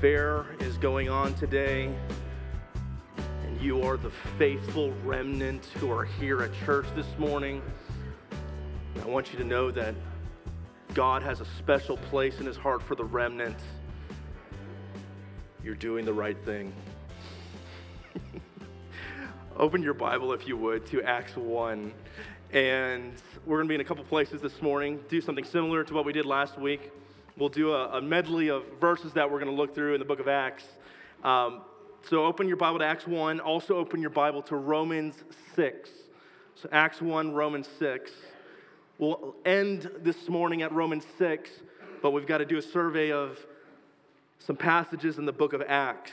fair is going on today, and you are the faithful remnant who are here at church this morning, I want you to know that God has a special place in his heart for the remnant. You're doing the right thing. Open your Bible, if you would, to Acts 1. And we're going to be in a couple places this morning, do something similar to what we did last week. We'll do a, a medley of verses that we're going to look through in the book of Acts. Um, so open your Bible to Acts 1. Also open your Bible to Romans 6. So Acts 1, Romans 6. We'll end this morning at Romans 6, but we've got to do a survey of some passages in the book of Acts.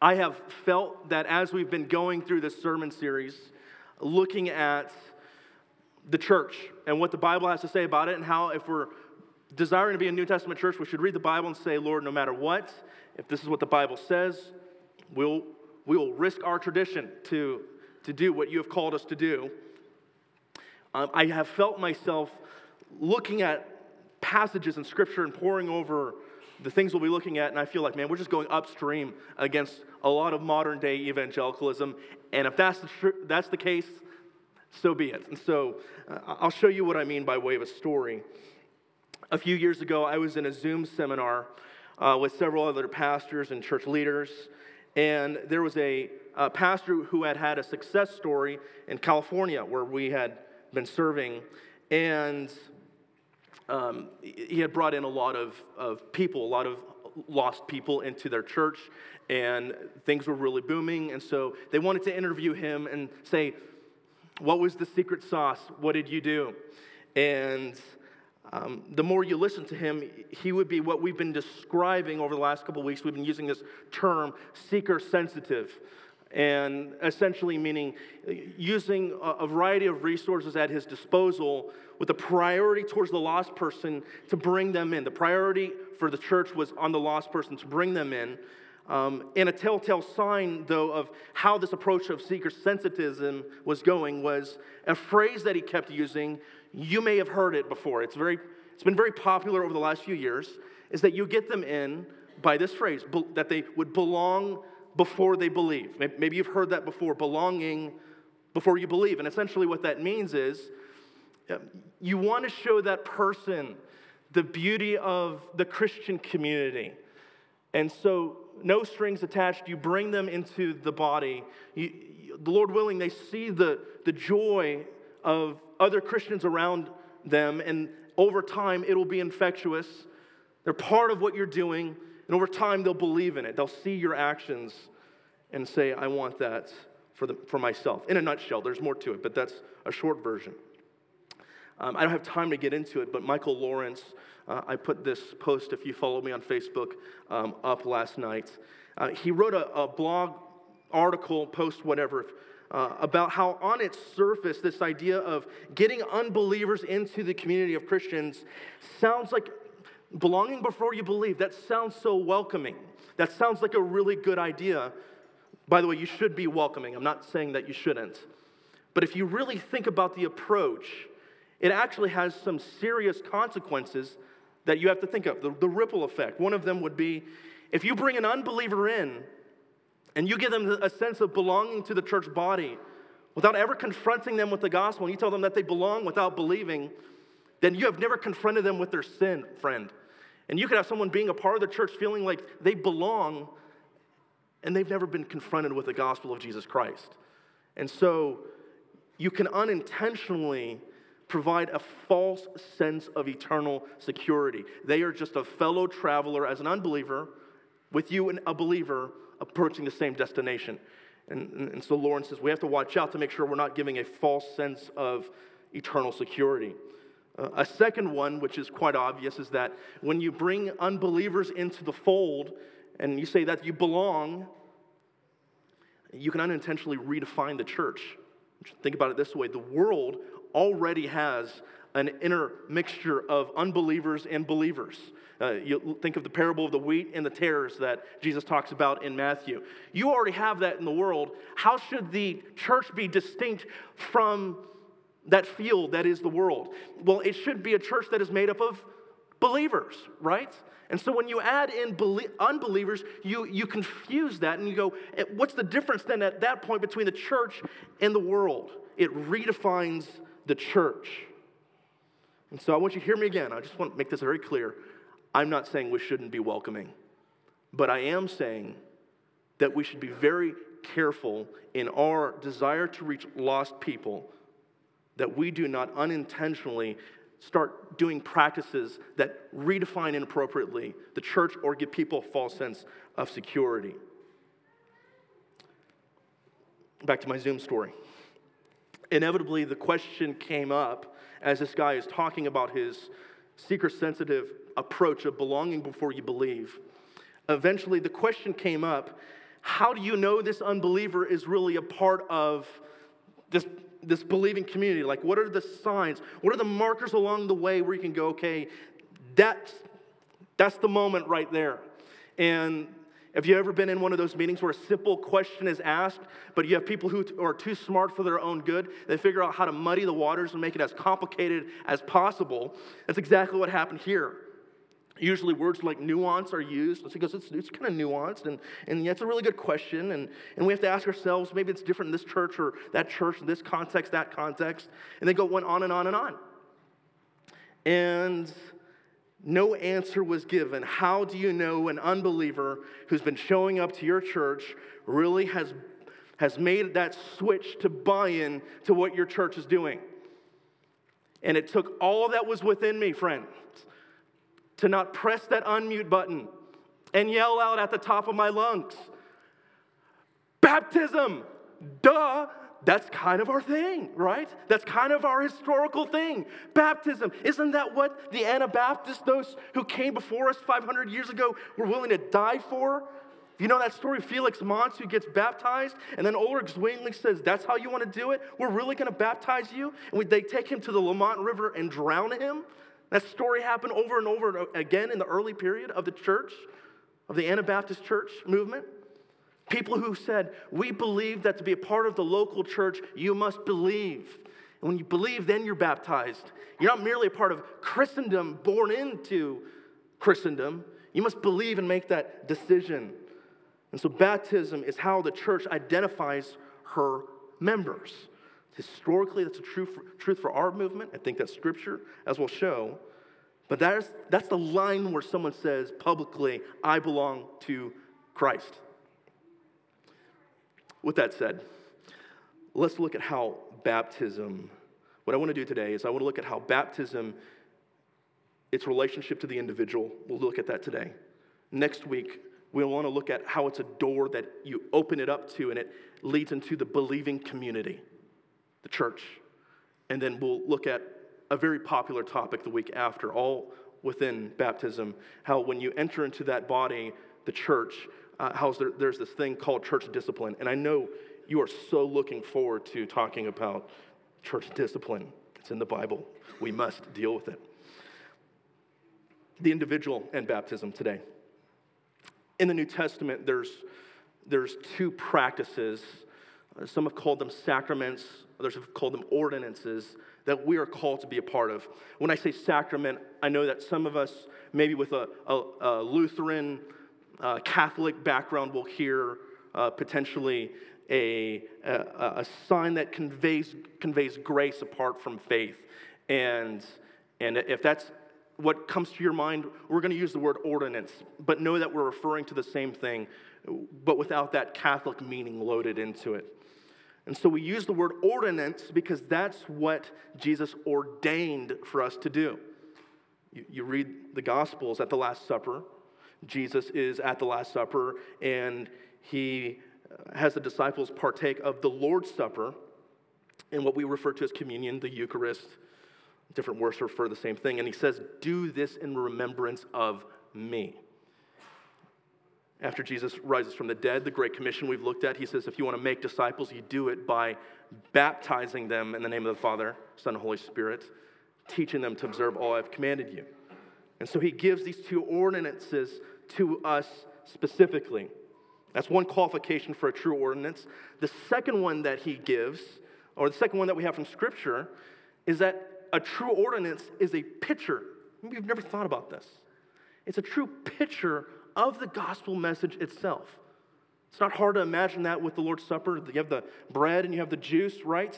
I have felt that as we've been going through this sermon series, looking at the church and what the Bible has to say about it, and how if we're desiring to be a New Testament church, we should read the Bible and say, Lord, no matter what, if this is what the Bible says, we'll, we will risk our tradition to, to do what you have called us to do. Um, I have felt myself looking at passages in Scripture and poring over the things we'll be looking at, and I feel like, man, we're just going upstream against a lot of modern day evangelicalism. And if that's the, tr- that's the case, so be it. And so uh, I'll show you what I mean by way of a story. A few years ago, I was in a Zoom seminar uh, with several other pastors and church leaders, and there was a, a pastor who had had a success story in California where we had been serving, and um, he had brought in a lot of, of people, a lot of lost people into their church, and things were really booming. And so they wanted to interview him and say, What was the secret sauce? What did you do? And um, the more you listen to him, he would be what we've been describing over the last couple of weeks. We've been using this term, seeker sensitive, and essentially meaning using a variety of resources at his disposal with a priority towards the lost person to bring them in. The priority for the church was on the lost person to bring them in. Um, and a telltale sign, though, of how this approach of seeker sensitivism was going was a phrase that he kept using you may have heard it before. It's, very, it's been very popular over the last few years, is that you get them in by this phrase, that they would belong before they believe. Maybe you've heard that before, belonging before you believe. And essentially what that means is um, you want to show that person the beauty of the Christian community. And so, no strings attached, you bring them into the body. You, the Lord willing, they see the, the joy of other Christians around them, and over time it'll be infectious. They're part of what you're doing, and over time they'll believe in it. They'll see your actions and say, I want that for, the, for myself. In a nutshell, there's more to it, but that's a short version. Um, I don't have time to get into it, but Michael Lawrence, uh, I put this post, if you follow me on Facebook, um, up last night. Uh, he wrote a, a blog article, post, whatever, uh, about how, on its surface, this idea of getting unbelievers into the community of Christians sounds like belonging before you believe. That sounds so welcoming. That sounds like a really good idea. By the way, you should be welcoming. I'm not saying that you shouldn't. But if you really think about the approach, it actually has some serious consequences that you have to think of. The, the ripple effect. One of them would be if you bring an unbeliever in, and you give them a sense of belonging to the church body without ever confronting them with the gospel, and you tell them that they belong without believing, then you have never confronted them with their sin, friend. And you could have someone being a part of the church feeling like they belong and they've never been confronted with the gospel of Jesus Christ. And so you can unintentionally provide a false sense of eternal security. They are just a fellow traveler as an unbeliever with you a believer approaching the same destination. And, and, so Lawrence says we have to watch out to make sure we're not giving a false sense of eternal security. Uh, a second one, which is quite obvious, is that when you bring unbelievers into the fold and you say that you belong, you can unintentionally redefine the church. Think about it this way the world already has an inner mixture of unbelievers and believers. Uh, you think of the parable of the wheat and the tares that Jesus talks about in Matthew. You already have that in the world. How should the church be distinct from that field that is the world? Well, it should be a church that is made up of believers, right? And so when you add in unbelievers, you, you confuse that and you go, eh, what's the difference then at that point between the church and the world? It redefines the church. And so I want you to hear me again. I just want to make this very clear. I'm not saying we shouldn't be welcoming, but I am saying that we should be very careful in our desire to reach lost people that we do not unintentionally start doing practices that redefine inappropriately the church or give people a false sense of security. Back to my Zoom story. Inevitably, the question came up as this guy is talking about his seeker sensitive approach of belonging before you believe. Eventually, the question came up how do you know this unbeliever is really a part of this this believing community? Like, what are the signs? What are the markers along the way where you can go, okay, that's, that's the moment right there. And have you ever been in one of those meetings where a simple question is asked, but you have people who are too smart for their own good? They figure out how to muddy the waters and make it as complicated as possible. That's exactly what happened here. Usually, words like nuance are used And because it's, it's kind of nuanced, and, and yeah, it's a really good question. And, and we have to ask ourselves maybe it's different in this church or that church, this context, that context. And they go went on and on and on. And no answer was given. How do you know an unbeliever who's been showing up to your church really has, has made that switch to buy in to what your church is doing? And it took all that was within me, friends to not press that unmute button and yell out at the top of my lungs. Baptism, duh. That's kind of our thing, right? That's kind of our historical thing. Baptism. Isn't that what the Anabaptists, those who came before us 500 years ago, were willing to die for? You know that story, Felix Manz, who gets baptized, and then Ulrich Zwingli says, That's how you want to do it? We're really going to baptize you? And they take him to the Limmat River and drown him? That story happened over and over again in the early period of the church, of the Anabaptist church movement. People who said, We believe that to be a part of the local church, you must believe. And when you believe, then you're baptized. You're not merely a part of Christendom, born into Christendom. You must believe and make that decision. And so, baptism is how the church identifies her members. Historically, that's a true for, truth for our movement. I think that's scripture, as we'll show. But that is, that's the line where someone says publicly, I belong to Christ. With that said, let's look at how baptism, what I want to do today is I want to look at how baptism, its relationship to the individual, we'll look at that today. Next week, we'll want to look at how it's a door that you open it up to and it leads into the believing community the church. And then we'll look at a very popular topic the week after, all within baptism, how when you enter into that body, the church, uh, how there, there's this thing called church discipline. And I know you are so looking forward to talking about church discipline. It's in the Bible. We must deal with it. The individual and baptism today. In the New Testament, there's, there's two practices. Some have called them sacraments, others have called them ordinances that we are called to be a part of. When I say sacrament, I know that some of us, maybe with a, a, a Lutheran, uh, Catholic background, will hear uh, potentially a, a, a, sign that conveys, conveys grace apart from faith. And, and if that's what comes to your mind, we're going to use the word ordinance, but know that we're referring to the same thing, but without that Catholic meaning loaded into it. And so we use the word ordinance because that's what Jesus ordained for us to do. You, you, read the Gospels at the Last Supper. Jesus is at the Last Supper and he uh, has the disciples partake of the Lord's Supper in what we refer to as communion, the Eucharist. Different words refer to the same thing. And he says, Do this in remembrance of me. After Jesus rises from the dead, the Great Commission we've looked at, he says, if you want to make disciples, you do it by baptizing them in the name of the Father, Son, and Holy Spirit, teaching them to observe all I've commanded you. And so he gives these two ordinances to us specifically. That's one qualification for a true ordinance. The second one that he gives, or the second one that we have from Scripture, is that a true ordinance is a picture. Maybe you've never thought about this. It's a true picture of the gospel message itself. It's not hard to imagine that with the Lord's Supper. You have the bread and you have the juice, right?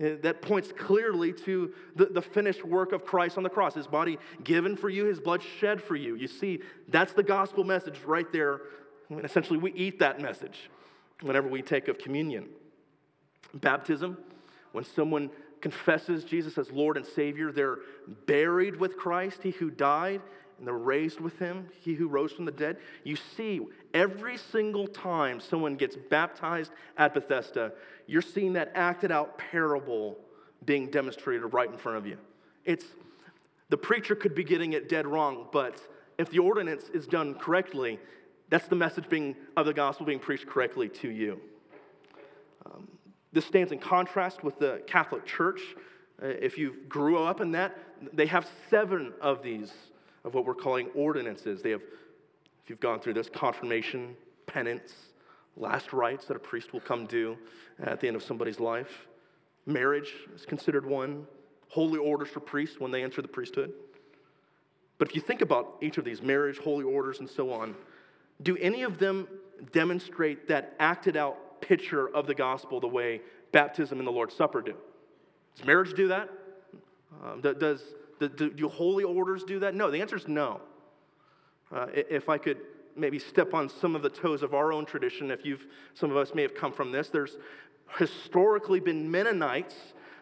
Uh, that points clearly to the, the finished work of Christ on the cross. His body given for you, his blood shed for you. You see, that's the gospel message right there. I mean, essentially, we eat that message whenever we take of communion. Baptism, when someone confesses Jesus as Lord and Savior, they're buried with Christ, He who died, and they're raised with Him, He who rose from the dead. You see, every single time someone gets baptized at Bethesda, you're seeing that acted out parable being demonstrated right in front of you. It's the preacher could be getting it dead wrong, but if the ordinance is done correctly, that's the message being, of the gospel being preached correctly to you. Um, this stands in contrast with the Catholic Church. Uh, if you grew up in that, they have seven of these, of what we're calling ordinances. They have, if you've gone through this, confirmation, penance, last rites that a priest will come do at the end of somebody's life. Marriage is considered one. Holy orders for priests when they enter the priesthood. But if you think about each of these marriage, holy orders, and so on, do any of them demonstrate that acted out picture of the gospel the way baptism and the Lord's Supper do? Does marriage do that? Um, does, do, do, holy orders do that? No, the answer is no. Uh, if I could maybe step on some of the toes of our own tradition, if you've, some of us may have come from this, there's historically been Mennonites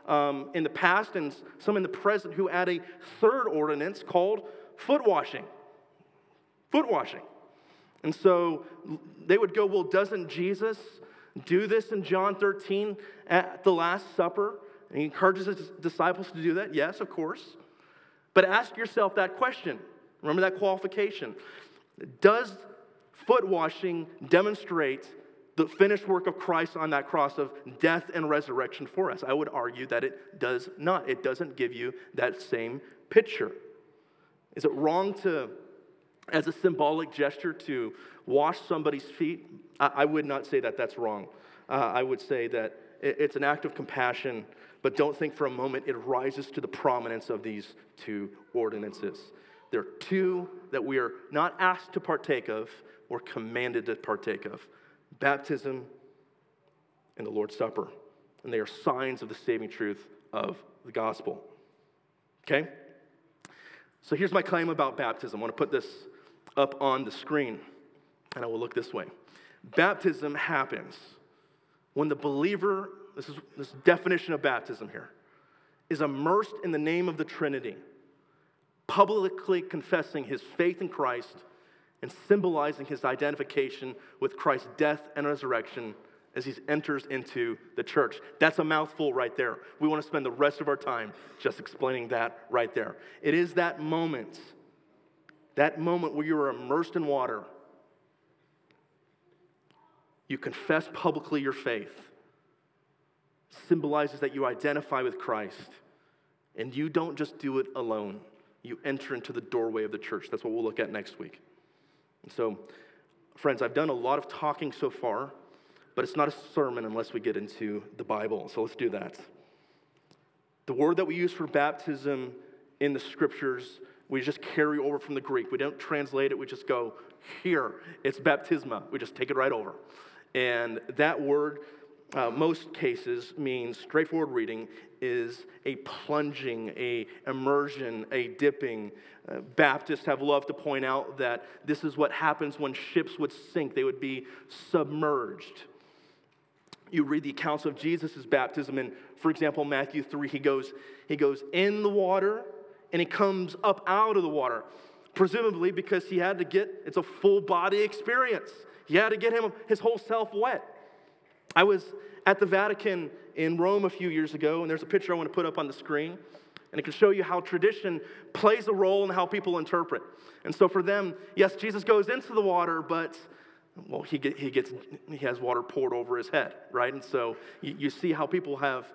um, in the past and some in the present who add a third ordinance called foot washing. Foot washing. And so they would go, Well, doesn't Jesus do this in John 13 at the Last Supper? And he encourages his disciples to do that. Yes, of course. But ask yourself that question. Remember that qualification. Does foot washing demonstrate the finished work of Christ on that cross of death and resurrection for us? I would argue that it does not. It doesn't give you that same picture. Is it wrong to as a symbolic gesture to wash somebody's feet, I, I would not say that that's wrong. Uh, I would say that it, it's an act of compassion, but don't think for a moment it rises to the prominence of these two ordinances. There are two that we are not asked to partake of or commanded to partake of baptism and the Lord's Supper. And they are signs of the saving truth of the gospel. Okay? So here's my claim about baptism. I want to put this up on the screen, and I will look this way. Baptism happens when the believer, this is this definition of baptism here, is immersed in the name of the Trinity, publicly confessing his faith in Christ and symbolizing his identification with Christ's death and resurrection as he enters into the church. That's a mouthful right there. We want to spend the rest of our time just explaining that right there. It is that moment that moment where you are immersed in water, you confess publicly your faith, symbolizes that you identify with Christ. And you don't just do it alone, you enter into the doorway of the church. That's what we'll look at next week. And so, friends, I've done a lot of talking so far, but it's not a sermon unless we get into the Bible. So let's do that. The word that we use for baptism in the scriptures we just carry over from the Greek. We don't translate it, we just go, here, it's baptisma. We just take it right over. And that word, uh, most cases, means straightforward reading is a plunging, a immersion, a dipping. Uh, Baptists have loved to point out that this is what happens when ships would sink, they would be submerged. You read the accounts of Jesus' baptism, and for example, Matthew 3, he goes, he goes in the water and he comes up out of the water, presumably because he had to get, it's a full body experience. He had to get him his whole self wet. I was at the Vatican in Rome a few years ago, and there's a picture I want to put up on the screen. And it can show you how tradition plays a role in how people interpret. And so for them, yes, Jesus goes into the water, but well, he, get, he gets he has water poured over his head, right? And so you, you see how people have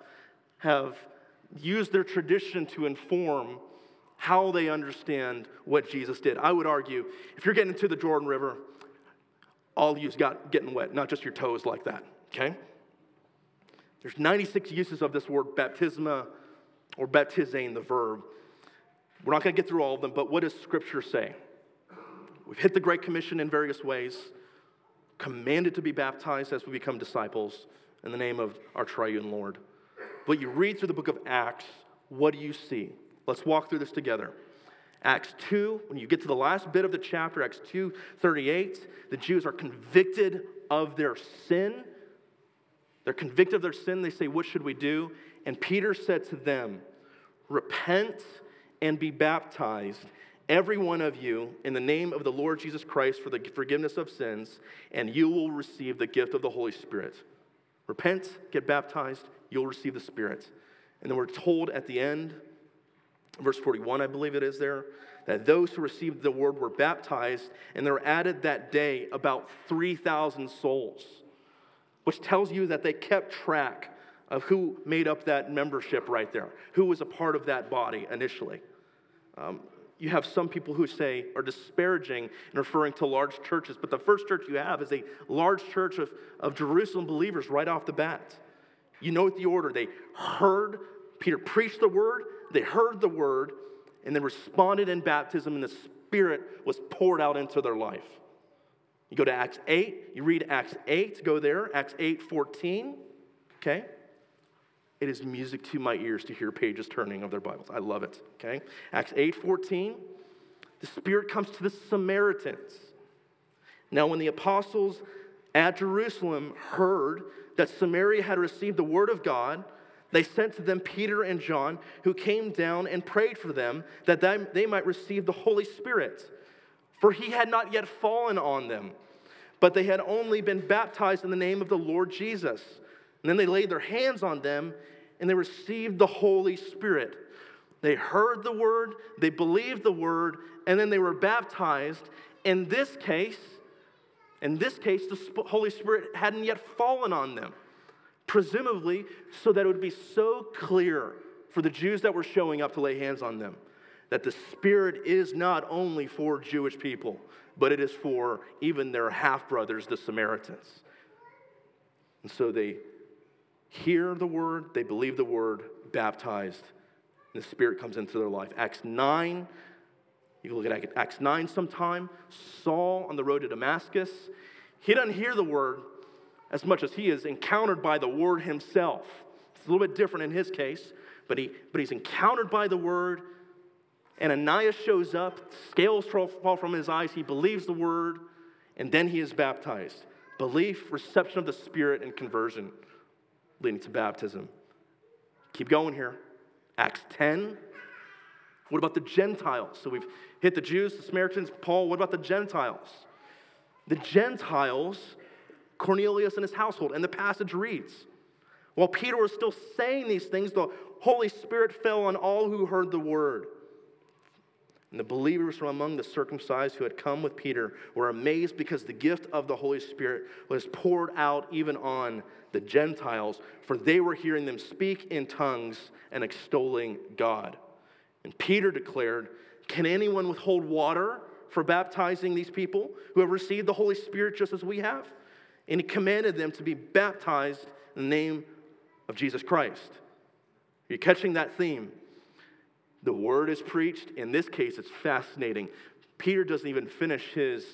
have used their tradition to inform how they understand what Jesus did. I would argue if you're getting into the Jordan River, all you's got getting wet, not just your toes like that, okay? There's 96 uses of this word baptisma or baptizein, the verb. We're not going to get through all of them, but what does Scripture say? We've hit the Great Commission in various ways, commanded to be baptized as we become disciples in the name of our triune Lord. But you read through the book of Acts, what do you see? Let's walk through this together. Acts 2, when you get to the last bit of the chapter, Acts 2 38, the Jews are convicted of their sin. They're convicted of their sin. They say, What should we do? And Peter said to them, Repent and be baptized, every one of you, in the name of the Lord Jesus Christ for the forgiveness of sins, and you will receive the gift of the Holy Spirit. Repent, get baptized, you'll receive the Spirit. And then we're told at the end, verse 41, I believe it is there, that those who received the word were baptized, and there were added that day about 3,000 souls, which tells you that they kept track of who made up that membership right there, who was a part of that body initially. Um, you have some people who say are disparaging and referring to large churches, but the first church you have is a large church of, of Jerusalem believers right off the bat. You know the order. They heard Peter preach the word, they heard the word, and then responded in baptism, and the Spirit was poured out into their life. You go to Acts 8, you read Acts 8, go there, Acts 8 14, okay? It is music to my ears to hear pages turning of their Bibles. I love it, okay? Acts 8 14, the Spirit comes to the Samaritans. Now, when the apostles at Jerusalem heard that Samaria had received the word of God, they sent to them Peter and John, who came down and prayed for them that they might receive the Holy Spirit. For he had not yet fallen on them, but they had only been baptized in the name of the Lord Jesus. And then they laid their hands on them and they received the Holy Spirit. They heard the word, they believed the word, and then they were baptized. In this case, in this case, the Holy Spirit hadn't yet fallen on them presumably so that it would be so clear for the Jews that were showing up to lay hands on them that the Spirit is not only for Jewish people, but it is for even their half brothers, the Samaritans. And so they hear the word, they believe the word, baptized, and the Spirit comes into their life. Acts 9, you can look at Acts 9 sometime. Saul on the road to Damascus, he doesn't hear the word, as much as he is encountered by the word himself. It's a little bit different in his case, but, he, but he's encountered by the word. And Ananias shows up, scales fall from his eyes, he believes the word, and then he is baptized. Belief, reception of the Spirit, and conversion leading to baptism. Keep going here. Acts 10. What about the Gentiles? So we've hit the Jews, the Samaritans, Paul. What about the Gentiles? The Gentiles Cornelius and his household. And the passage reads While Peter was still saying these things, the Holy Spirit fell on all who heard the word. And the believers from among the circumcised who had come with Peter were amazed because the gift of the Holy Spirit was poured out even on the Gentiles, for they were hearing them speak in tongues and extolling God. And Peter declared, Can anyone withhold water for baptizing these people who have received the Holy Spirit just as we have? and he commanded them to be baptized in the name of Jesus Christ. Are You're catching that theme. The word is preached. In this case, it's fascinating. Peter doesn't even finish his,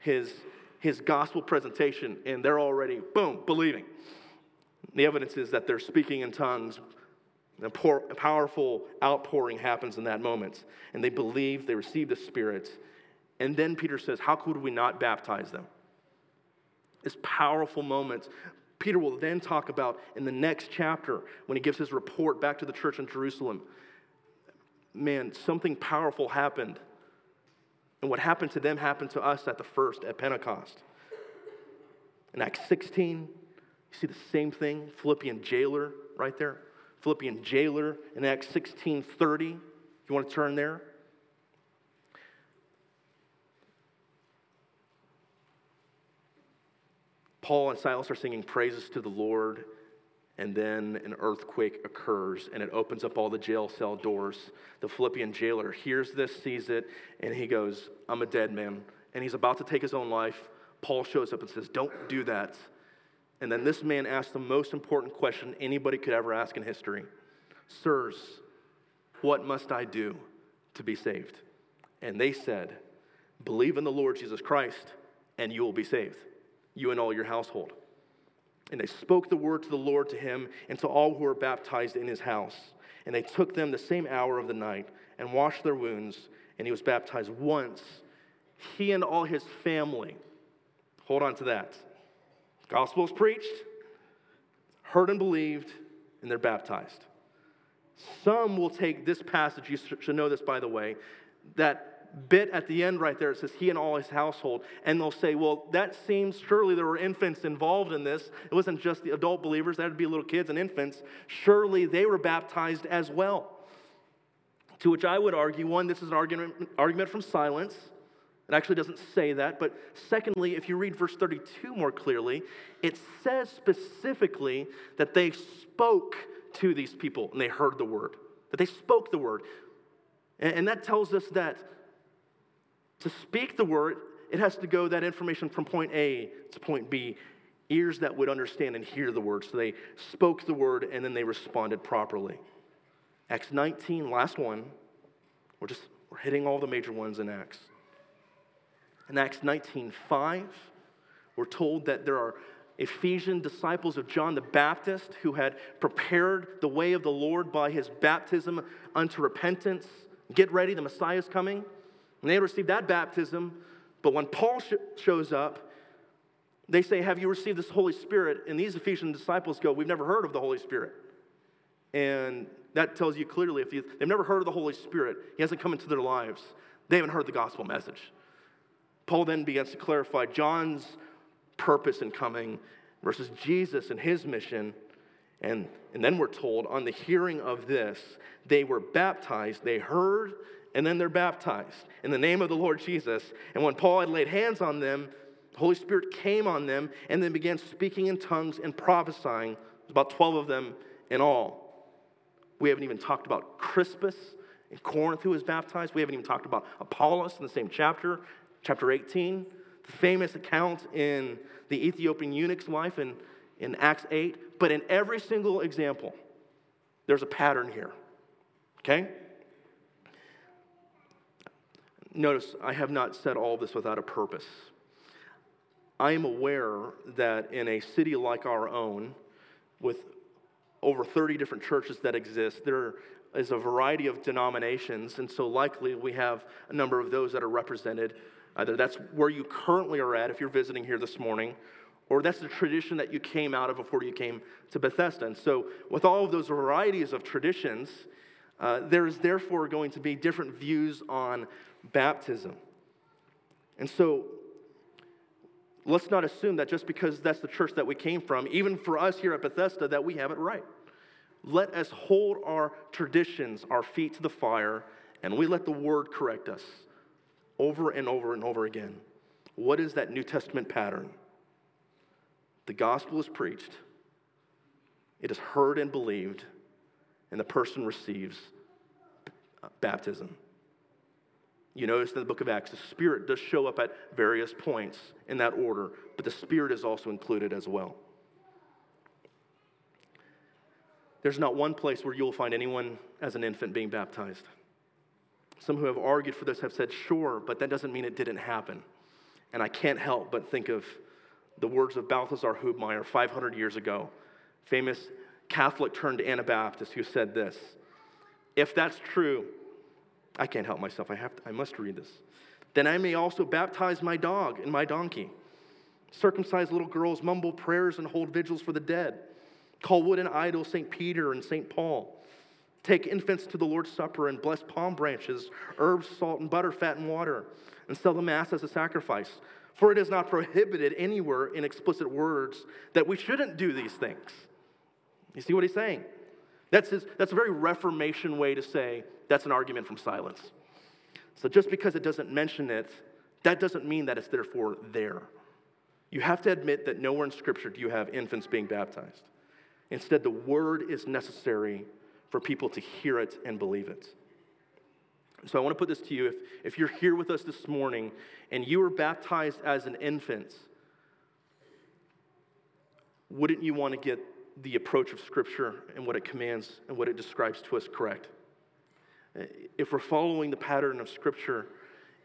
his, his gospel presentation, and they're already, boom, believing. The evidence is that they're speaking in tongues. A, poor, a powerful outpouring happens in that moment. And they believe, they receive the Spirit. And then Peter says, How could we not baptize them? This powerful moment. Peter will then talk about in the next chapter when he gives his report back to the church in Jerusalem. Man, something powerful happened. And what happened to them happened to us at the first, at Pentecost. In Acts 16, you see the same thing. Philippian jailer right there. Philippian jailer in Acts 16 30. You want to turn there? Paul and Silas are singing praises to the Lord, and then an earthquake occurs and it opens up all the jail cell doors. The Philippian jailer hears this, sees it, and he goes, I'm a dead man. And he's about to take his own life. Paul shows up and says, Don't do that. And then this man asks the most important question anybody could ever ask in history Sirs, what must I do to be saved? And they said, Believe in the Lord Jesus Christ, and you will be saved, you and all your household. And they spoke the word to the Lord to him and to all who were baptized in his house. And they took them the same hour of the night and washed their wounds, and he was baptized once, he and all his family. Hold on to that. Gospel is preached, heard and believed, and they're baptized. Some will take this passage, you should know this by the way, that bit at the end right there, it says, he and all his household. And they'll say, well, that seems surely there were infants involved in this. It wasn't just the adult believers, that would be little kids and infants. Surely they were baptized as well. To which I would argue, one, this is an argument, argument from silence. It actually doesn't say that. But secondly, if you read verse 32 more clearly, it says specifically that they spoke to these people and they heard the word, that they spoke the word. And, that tells us that to speak the word, it has to go that information from point A to point B. Ears that would understand and hear the word. So they spoke the word and then they responded properly. Acts 19, last one. We're just we're hitting all the major ones in Acts. In Acts 19, 5, we're told that there are Ephesian disciples of John the Baptist who had prepared the way of the Lord by his baptism unto repentance. Get ready, the Messiah is coming. And they had received that baptism, but when Paul sh- shows up, they say, Have you received this Holy Spirit? And these Ephesian disciples go, We've never heard of the Holy Spirit. And that tells you clearly if you, they've never heard of the Holy Spirit, He hasn't come into their lives, they haven't heard the gospel message. Paul then begins to clarify John's purpose in coming versus Jesus and his mission. And, and then we're told on the hearing of this, they were baptized, they heard, and then they're baptized in the name of the Lord Jesus. And when Paul had laid hands on them, the Holy Spirit came on them and then began speaking in tongues and prophesying. There's about 12 of them in all. We haven't even talked about Crispus in Corinth who was baptized. We haven't even talked about Apollos in the same chapter, chapter 18. The famous account in the Ethiopian eunuch's life in, in Acts 8. But in every single example, there's a pattern here. Okay? Notice, I have not said all this without a purpose. I am aware that in a city like our own, with over 30 different churches that exist, there is a variety of denominations, and so likely we have a number of those that are represented. Either that's where you currently are at if you're visiting here this morning, or that's the tradition that you came out of before you came to Bethesda. And so, with all of those varieties of traditions, uh, there is therefore going to be different views on baptism. And so, let's not assume that just because that's the church that we came from, even for us here at Bethesda, that we have it right. Let us hold our traditions, our feet to the fire, and we let the word correct us over and over and over again. What is that New Testament pattern? The gospel is preached, it is heard and believed, and the person receives baptism. You notice in the book of Acts, the Spirit does show up at various points in that order, but the Spirit is also included as well. There's not one place where you'll find anyone as an infant being baptized. Some who have argued for this have said, sure, but that doesn't mean it didn't happen. And I can't help but think of the words of Balthasar Hubmaier 500 years ago, famous Catholic turned Anabaptist, who said this If that's true, I can't help myself. I, have to, I must read this. Then I may also baptize my dog and my donkey. Circumcise little girls, mumble prayers, and hold vigils for the dead. Call wooden idols St. Peter and St. Paul. Take infants to the Lord's Supper and bless palm branches, herbs, salt, and butter, fat, and water, and sell the Mass as a sacrifice. For it is not prohibited anywhere in explicit words that we shouldn't do these things. You see what he's saying? That's, his, that's a very Reformation way to say that's an argument from silence. So just because it doesn't mention it, that doesn't mean that it's therefore there. You have to admit that nowhere in Scripture do you have infants being baptized. Instead, the word is necessary for people to hear it and believe it. So I want to put this to you. If, if you're here with us this morning and you were baptized as an infant, wouldn't you want to get the approach of Scripture and what it commands and what it describes to us correct? If we're following the pattern of Scripture,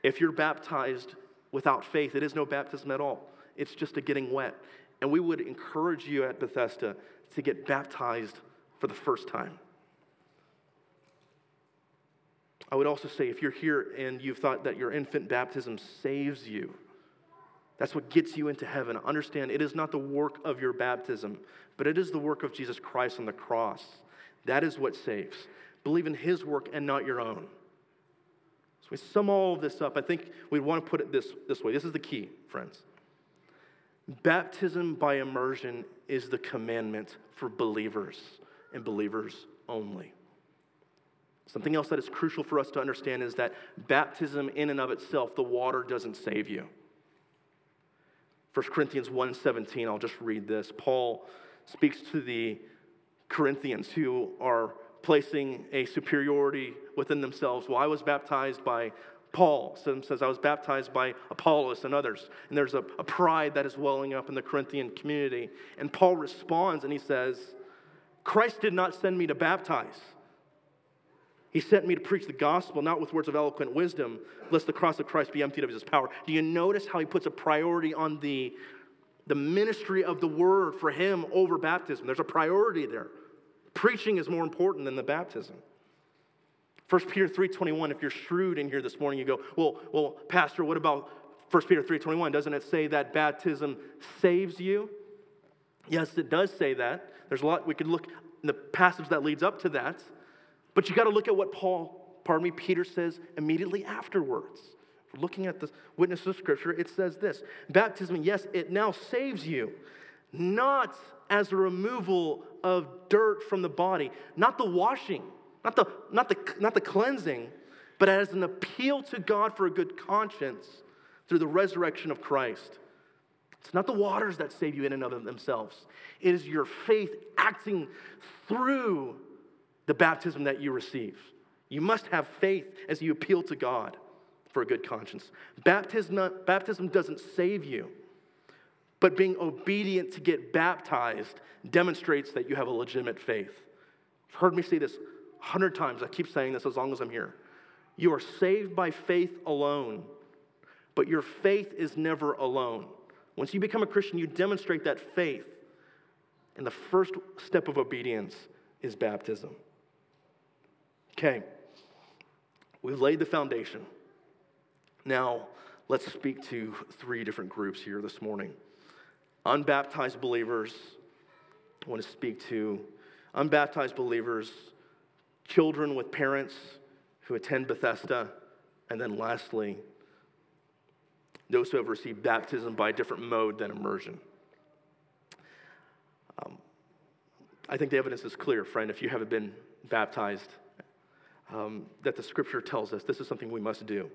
If you're baptized without faith, it is no baptism at all. It's just a getting wet. And we would encourage you at Bethesda to get baptized for the first time. I would also say if you're here and you've thought that your infant baptism saves you, that's what gets you into heaven. Understand, it is not the work of your baptism, but it is the work of Jesus Christ on the cross. That is what saves. Believe in his work and not your own. So we sum all of this up. I think we'd want to put it this, this way. This is the key, friends. Baptism by immersion is the commandment for believers and believers only. Something else that is crucial for us to understand is that baptism in and of itself, the water doesn't save you. 1 Corinthians 1:17, I'll just read this. Paul speaks to the Corinthians who are placing a superiority within themselves. Well, I was baptized by Paul. Some says I was baptized by Apollos and others. And there's a, a pride that is welling up in the Corinthian community. And Paul responds and he says, Christ did not send me to baptize he sent me to preach the gospel, not with words of eloquent wisdom, lest the cross of Christ be emptied of his power. Do you notice how he puts a priority on the, the ministry of the word for him over baptism? There's a priority there. Preaching is more important than the baptism. 1 Peter 3.21, if you're shrewd in here this morning, you go, well, well, Pastor, what about 1 Peter 3.21? Doesn't it say that baptism saves you? Yes, it does say that. There's a lot, we could look in the passage that leads up to that. But you got to look at what Paul, pardon me, Peter says immediately afterwards. Looking at the witness of Scripture, it says this Baptism, yes, it now saves you, not as a removal of dirt from the body, not the washing, not the, not the, not the cleansing, but as an appeal to God for a good conscience through the resurrection of Christ. It's not the waters that save you in and of themselves. It is your faith acting through the baptism that you receive. You must have faith as you appeal to God for a good conscience. Baptism, baptism doesn't save you, but being obedient to get baptized demonstrates that you have a legitimate faith. You've heard me say this a hundred times. I keep saying this as long as I'm here. You are saved by faith alone, but your faith is never alone. Once you become a Christian, you demonstrate that faith. And the first step of obedience is baptism. Okay, we've laid the foundation. Now, let's speak to three different groups here this morning. Unbaptized believers, I want to speak to unbaptized believers, children with parents who attend Bethesda, and then lastly, those who have received baptism by a different mode than immersion. Um, I think the evidence is clear, friend. If you haven't been baptized, um, that the scripture tells us this is something we must do.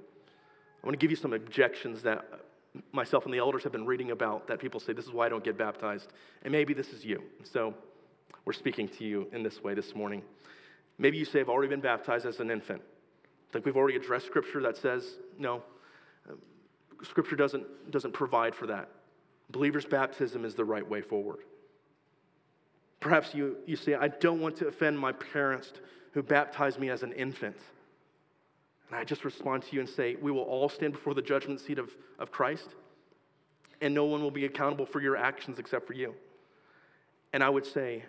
I want to give you some objections that myself and the elders have been reading about that people say, This is why I don't get baptized. And maybe this is you. So we're speaking to you in this way this morning. Maybe you say, I've already been baptized as an infant. I think we've already addressed scripture that says, No, um, scripture doesn't, doesn't provide for that. Believer's baptism is the right way forward. Perhaps you, you say, I don't want to offend my parents who baptized me as an infant. And I just respond to you and say, We will all stand before the judgment seat of, of Christ, and no one will be accountable for your actions except for you. And I would say,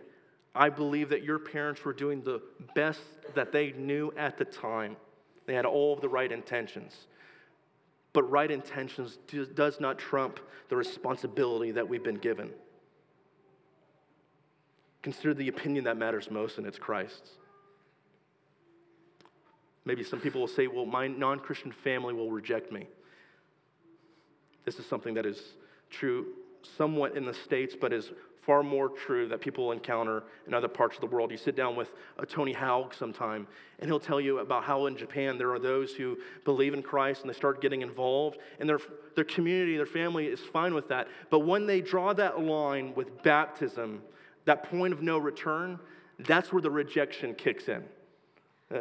I believe that your parents were doing the best that they knew at the time. They had all of the right intentions. But right intentions does not trump the responsibility that we've been given. Consider the opinion that matters most, and it's Christ's. Maybe some people will say, well, my non Christian family will reject me. This is something that is true somewhat in the States, but is far more true that people encounter in other parts of the world. You sit down with a Tony Haug sometime, and he'll tell you about how in Japan there are those who believe in Christ and they start getting involved, and their, their community, their family is fine with that. But when they draw that line with baptism, that point of no return, that's where the rejection kicks in. Uh,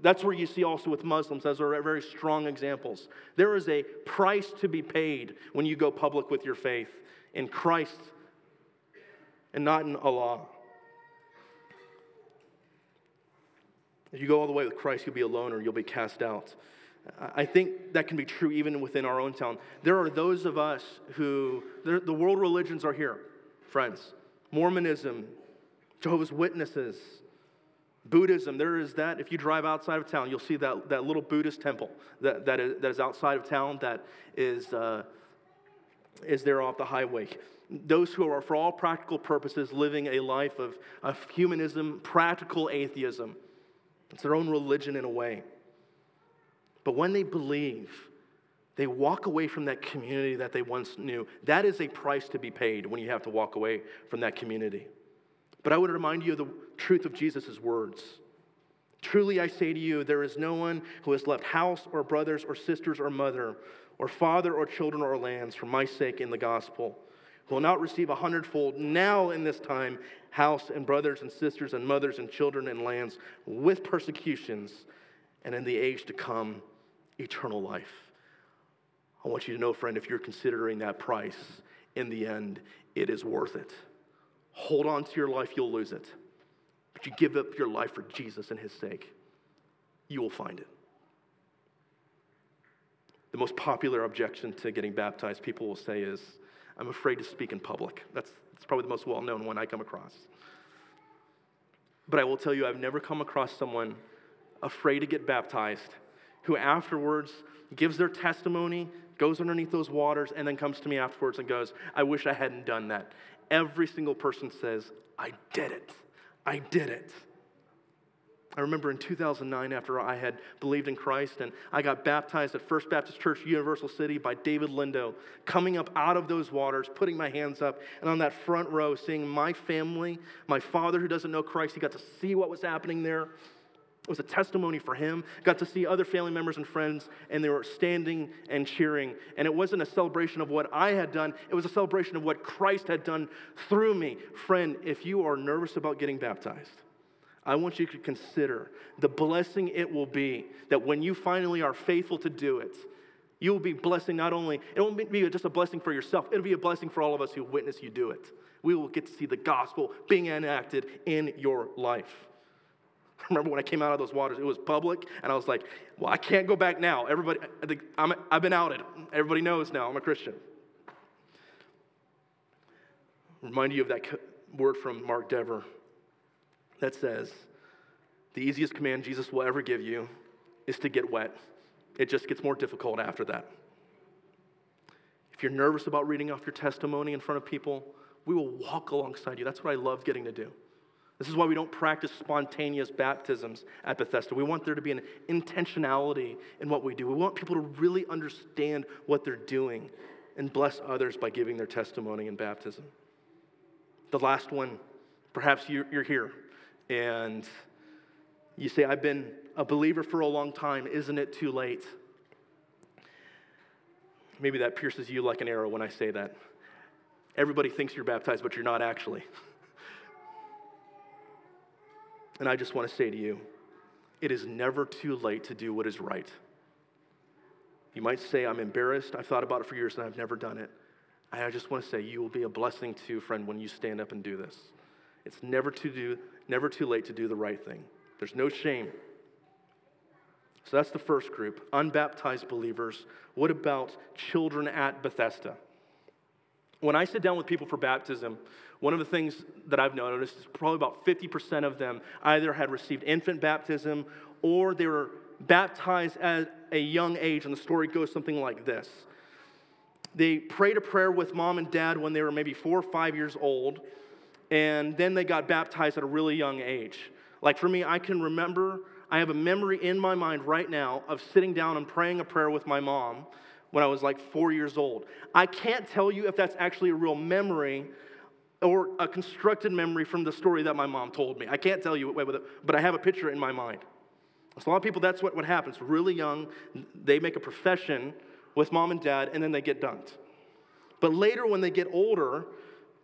that's where you see also with Muslims, those are very strong examples. There is a price to be paid when you go public with your faith in Christ and not in Allah. If you go all the way with Christ, you'll be alone or you'll be cast out. I think that can be true even within our own town. There are those of us who, the world religions are here, friends. Mormonism, Jehovah's Witnesses, Buddhism, there is that. If you drive outside of town, you'll see that, that little Buddhist temple that, that, is, that is outside of town that is, uh, is there off the highway. Those who are, for all practical purposes, living a life of, of humanism, practical atheism. It's their own religion in a way. But when they believe, they walk away from that community that they once knew. That is a price to be paid when you have to walk away from that community. But I would remind you of the truth of Jesus' words. Truly I say to you, there is no one who has left house or brothers or sisters or mother or father or children or lands for my sake in the gospel who will not receive a hundredfold now in this time house and brothers and sisters and mothers and children and lands with persecutions and in the age to come eternal life. I want you to know, friend, if you're considering that price, in the end, it is worth it. Hold on to your life, you'll lose it. You give up your life for Jesus and his sake, you will find it. The most popular objection to getting baptized, people will say, is I'm afraid to speak in public. That's, that's probably the most well known one I come across. But I will tell you, I've never come across someone afraid to get baptized who afterwards gives their testimony, goes underneath those waters, and then comes to me afterwards and goes, I wish I hadn't done that. Every single person says, I did it. I did it. I remember in 2009, after I had believed in Christ and I got baptized at First Baptist Church, Universal City, by David Lindo, coming up out of those waters, putting my hands up, and on that front row, seeing my family, my father who doesn't know Christ, he got to see what was happening there. It was a testimony for him. Got to see other family members and friends, and they were standing and cheering. And it wasn't a celebration of what I had done, it was a celebration of what Christ had done through me. Friend, if you are nervous about getting baptized, I want you to consider the blessing it will be that when you finally are faithful to do it, you will be blessing not only, it won't be just a blessing for yourself, it'll be a blessing for all of us who witness you do it. We will get to see the gospel being enacted in your life. Remember when I came out of those waters, it was public, and I was like, well, I can't go back now. Everybody, i have been outed. Everybody knows now I'm a Christian. Remind you of that word from Mark Dever that says, the easiest command Jesus will ever give you is to get wet. It just gets more difficult after that. If you're nervous about reading off your testimony in front of people, we will walk alongside you. That's what I love getting to do. This is why we don't practice spontaneous baptisms at Bethesda. We want there to be an intentionality in what we do. We want people to really understand what they're doing and bless others by giving their testimony in baptism. The last one, perhaps you're here and you say, I've been a believer for a long time. Isn't it too late? Maybe that pierces you like an arrow when I say that. Everybody thinks you're baptized, but you're not actually. And I just want to say to you, it is never too late to do what is right. You might say, I'm embarrassed. I've thought about it for years and I've never done it. I just want to say, you will be a blessing to, friend, when you stand up and do this. It's never too, do, never too late to do the right thing. There's no shame. So that's the first group, unbaptized believers. What about children at Bethesda? When I sit down with people for baptism, one of the things that I've noticed is probably about 50% of them either had received infant baptism or they were baptized at a young age, and the story goes something like this. They prayed a prayer with mom and dad when they were maybe four or five years old and then they got baptized at a really young age. Like for me, I can remember, I have a memory in my mind right now of sitting down and praying a prayer with my mom when I was like four years old. I can't tell you if that's actually a real memory or a constructed memory from the story that my mom told me. I can't tell you, but I have a picture in my mind. So a lot of people, that's what, what happens. Really young, they make a profession with mom and dad, and then they get dunked. But later, when they get older,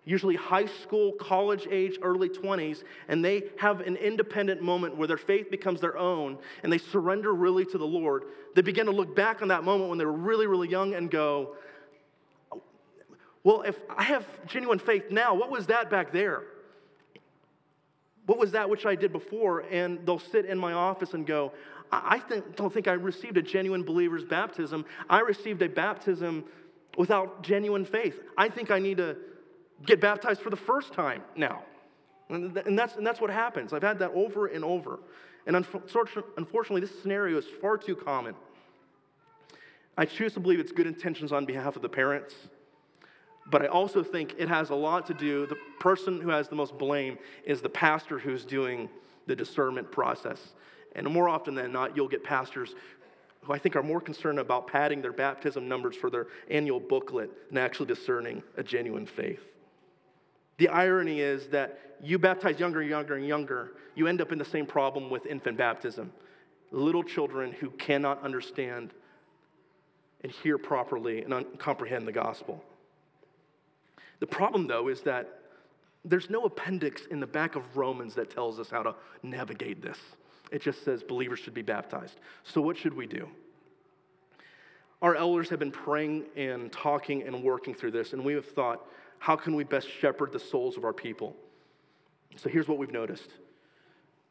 usually high school, college age, early 20s, and they have an independent moment where their faith becomes their own and they surrender really to the Lord, they begin to look back on that moment when they were really, really young and go, Well, if I have genuine faith now, what was that back there? What was that which I did before? And they'll sit in my office and go, I think, don't think I received a genuine believer's baptism. I received a baptism without genuine faith. I think I need to get baptized for the first time now. And that's, and that's what happens. I've had that over and over. And unfortunately, this scenario is far too common. I choose to believe it's good intentions on behalf of the parents, but I also think it has a lot to do, the person who has the most blame is the pastor who's doing the discernment process. And more often than not, you'll get pastors who I think are more concerned about padding their baptism numbers for their annual booklet than actually discerning a genuine faith. The irony is that you baptize younger and younger and younger, you end up in the same problem with infant baptism. Little children who cannot understand and hear properly and un- comprehend the gospel. The problem, though, is that there's no appendix in the back of Romans that tells us how to navigate this. It just says believers should be baptized. So, what should we do? Our elders have been praying and talking and working through this, and we have thought, how can we best shepherd the souls of our people? So, here's what we've noticed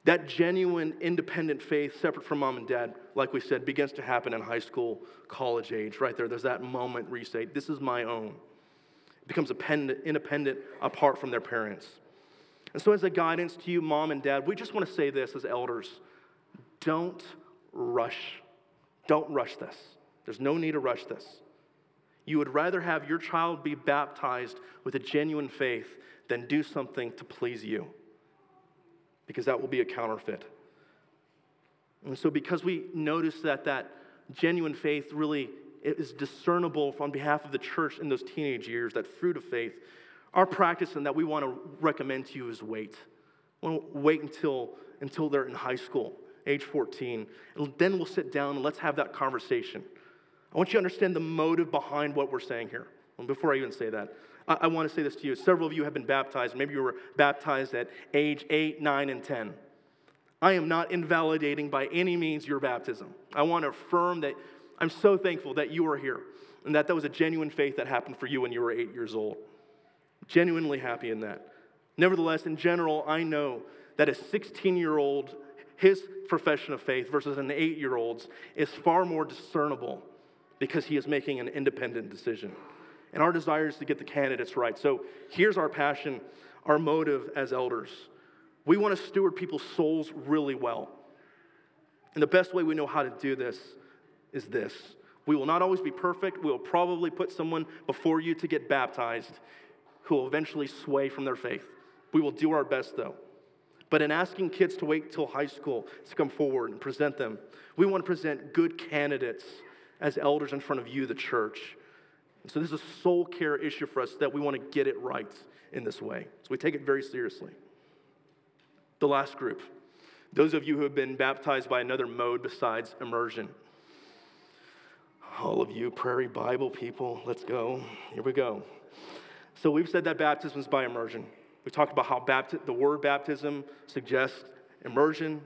that genuine independent faith, separate from mom and dad, like we said, begins to happen in high school, college age, right there. There's that moment where you say, This is my own. It becomes independent apart from their parents. And so, as a guidance to you, mom and dad, we just want to say this as elders don't rush. Don't rush this. There's no need to rush this. You would rather have your child be baptized with a genuine faith than do something to please you because that will be a counterfeit. And so, because we notice that that genuine faith really is discernible on behalf of the church in those teenage years, that fruit of faith, our practice and that we want to recommend to you is wait. We'll wait until, until they're in high school, age 14. And then we'll sit down and let's have that conversation. I want you to understand the motive behind what we're saying here. And before I even say that, I, I want to say this to you. Several of you have been baptized. Maybe you were baptized at age 8, 9, and 10. I am not invalidating by any means your baptism. I want to affirm that I'm so thankful that you are here and that that was a genuine faith that happened for you when you were eight years old. Genuinely happy in that. Nevertheless, in general, I know that a 16 year old, his profession of faith versus an eight year old's is far more discernible because he is making an independent decision. And our desire is to get the candidates right. So here's our passion, our motive as elders. We want to steward people's souls really well. And the best way we know how to do this is this we will not always be perfect. We will probably put someone before you to get baptized who will eventually sway from their faith. We will do our best, though. But in asking kids to wait till high school to come forward and present them, we want to present good candidates as elders in front of you, the church. And so this is a soul care issue for us that we want to get it right in this way. So we take it very seriously. The last group, those of you who have been baptized by another mode besides immersion. All of you Prairie Bible people, let's go. Here we go. So we've said that baptism is by immersion. We talked about how bapti- the word baptism suggests immersion,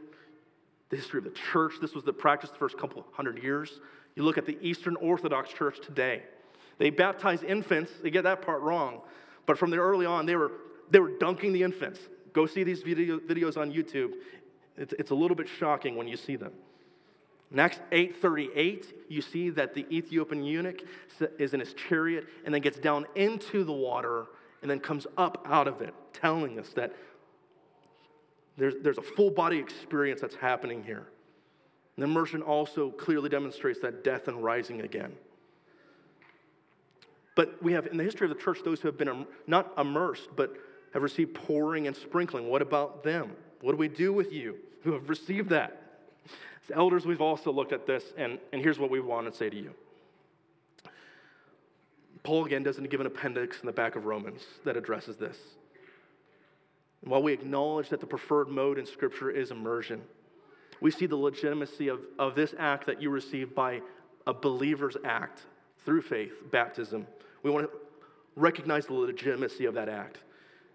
the history of the church. This was the practice the first couple hundred years. You look at the Eastern Orthodox Church today. They baptize infants, they get that part wrong. But from the early on, they were, they were dunking the infants. Go see these video, videos on YouTube. It's, it's a little bit shocking when you see them. Acts, 838, you see that the Ethiopian eunuch is in his chariot and then gets down into the water and then comes up out of it, telling us that there's, there's a full body experience that's happening here. And immersion also clearly demonstrates that death and rising again. But we have in the history of the church those who have been not immersed, but have received pouring and sprinkling. What about them? What do we do with you who have received that? As elders, we've also looked at this, and, and here's what we want to say to you. Paul again doesn't give an appendix in the back of Romans that addresses this. And while we acknowledge that the preferred mode in Scripture is immersion, we see the legitimacy of, of this act that you receive by a believer's act through faith, baptism. We want to recognize the legitimacy of that act.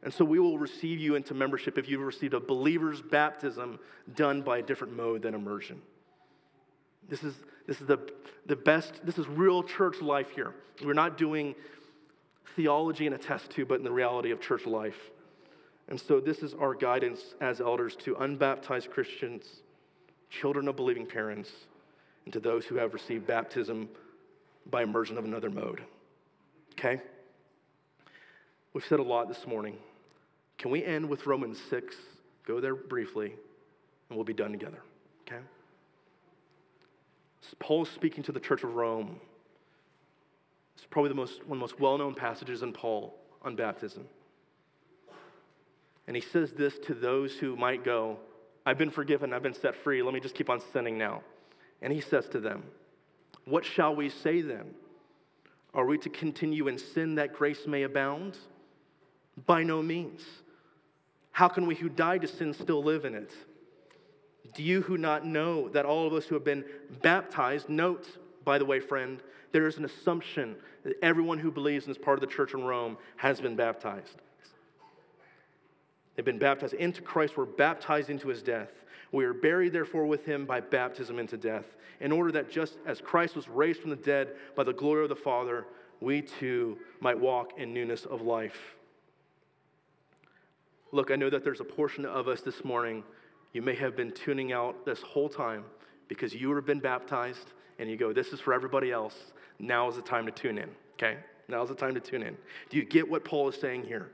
And so we will receive you into membership if you've received a believer's baptism done by a different mode than immersion. This is, this is the, the best, this is real church life here. We're not doing theology in a test tube, but in the reality of church life. And so this is our guidance as elders to unbaptized Christians children of believing parents, and to those who have received baptism by immersion of another mode. Okay? We've said a lot this morning. Can we end with Romans 6? Go there briefly, and we'll be done together. Okay? Paul is speaking to the church of Rome. It's probably the most, one of the most well known passages in Paul on baptism. And he says this to those who might go, I've been forgiven, I've been set free, let me just keep on sinning now. And he says to them, What shall we say then? Are we to continue in sin that grace may abound? By no means. How can we who died to sin still live in it? Do you who not know that all of us who have been baptized, note, by the way, friend, there is an assumption that everyone who believes in this part of the church in Rome has been baptized. They've been baptized into Christ, we're baptized into his death. We are buried, therefore, with him by baptism into death, in order that just as Christ was raised from the dead by the glory of the Father, we too might walk in newness of life. Look, I know that there's a portion of us this morning, you may have been tuning out this whole time because you have been baptized and you go, This is for everybody else. Now is the time to tune in, okay? Now is the time to tune in. Do you get what Paul is saying here?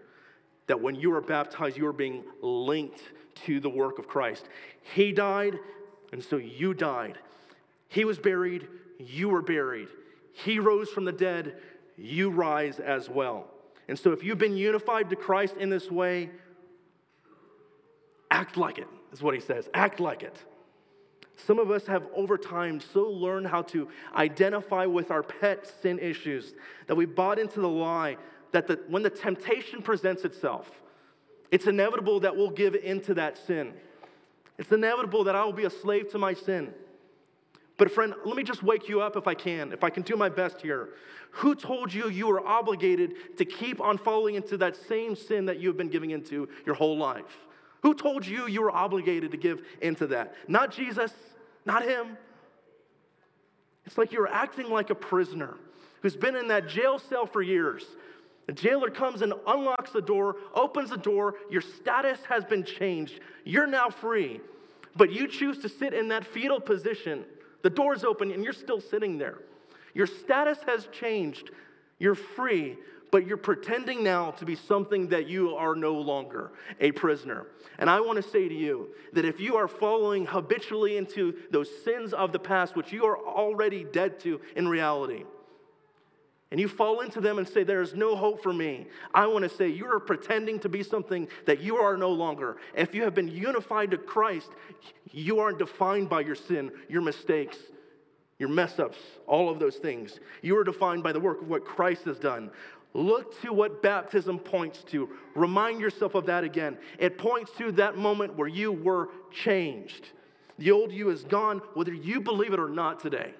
That when you are baptized, you are being linked to the work of Christ. He died, and so you died. He was buried, you were buried. He rose from the dead, you rise as well. And so if you've been unified to Christ in this way, act like it, is what he says. Act like it. Some of us have over time so learned how to identify with our pet sin issues that we bought into the lie that the, when the temptation presents itself, it's inevitable that we'll give into that sin. It's inevitable that I will be a slave to my sin. But, friend, let me just wake you up if I can, if I can do my best here. Who told you you were obligated to keep on falling into that same sin that you have been giving into your whole life? Who told you you were obligated to give into that? Not Jesus, not Him. It's like you're acting like a prisoner who's been in that jail cell for years. The jailer comes and unlocks the door, opens the door, your status has been changed. You're now free. But you choose to sit in that fetal position. The door's open and you're still sitting there. Your status has changed. You're free, but you're pretending now to be something that you are no longer a prisoner. And I want to say to you that if you are following habitually into those sins of the past, which you are already dead to in reality, and you fall into them and say, There is no hope for me, I want to say you are pretending to be something that you are no longer. If you have been unified to Christ, you aren't defined by your sin, your mistakes, your mess ups, all of those things. You are defined by the work of what Christ has done. Look to what baptism points to. Remind yourself of that again. It points to that moment where you were changed. The old you is gone, whether you believe it or not today.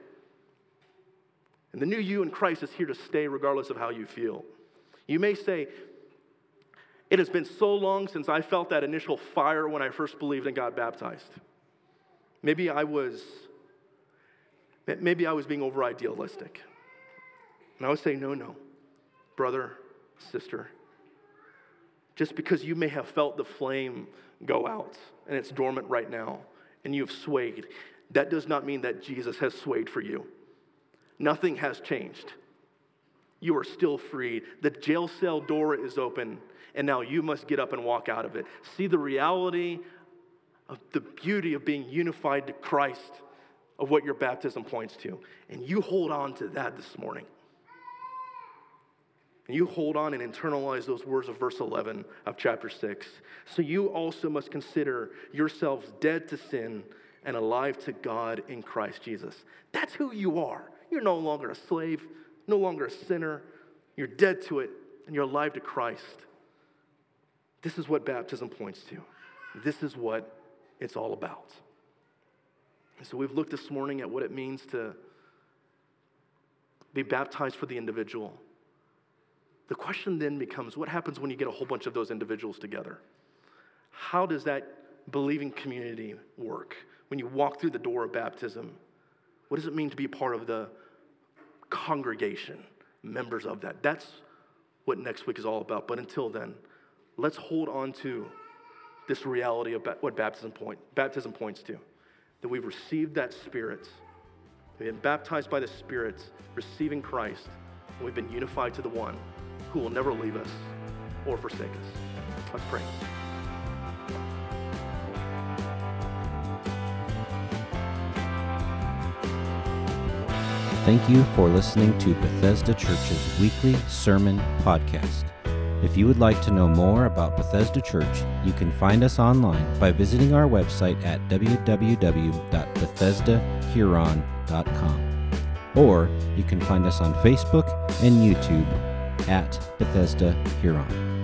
And the new you in Christ is here to stay regardless of how you feel. You may say, It has been so long since I felt that initial fire when I first believed and got baptized. Maybe I was, maybe I was being over idealistic. And I would say, No, no brother, sister. Just because you may have felt the flame go out and it's dormant right now and you've swayed, that does not mean that Jesus has swayed for you. Nothing has changed. You are still free. The jail cell door is open, and now you must get up and walk out of it. See the reality of the beauty of being unified to Christ, of what your baptism points to. And you hold on to that this morning. And you hold on and internalize those words of verse 11 of chapter 6. So you also must consider yourselves dead to sin and alive to God in Christ Jesus. That's who you are. You're no longer a slave, no longer a sinner. You're dead to it, and you're alive to Christ. This is what baptism points to. This is what it's all about. And so we've looked this morning at what it means to be baptized for the individual the question then becomes what happens when you get a whole bunch of those individuals together? How does that believing community work? When you walk through the door of baptism, what does it mean to be part of the congregation, members of that? That's what next week is all about. But until then, let's hold on to this reality of what baptism, point, baptism points to that we've received that Spirit, we've been baptized by the Spirit, receiving Christ, and we've been unified to the one who will never leave us or forsake us. Let's pray. Thank you for listening to Bethesda Church's weekly sermon podcast. If you would like to know more about Bethesda Church, you can find us online by visiting our website at www.bethesdahuron.com. Or you can find us on Facebook and YouTube at Bethesda Huron.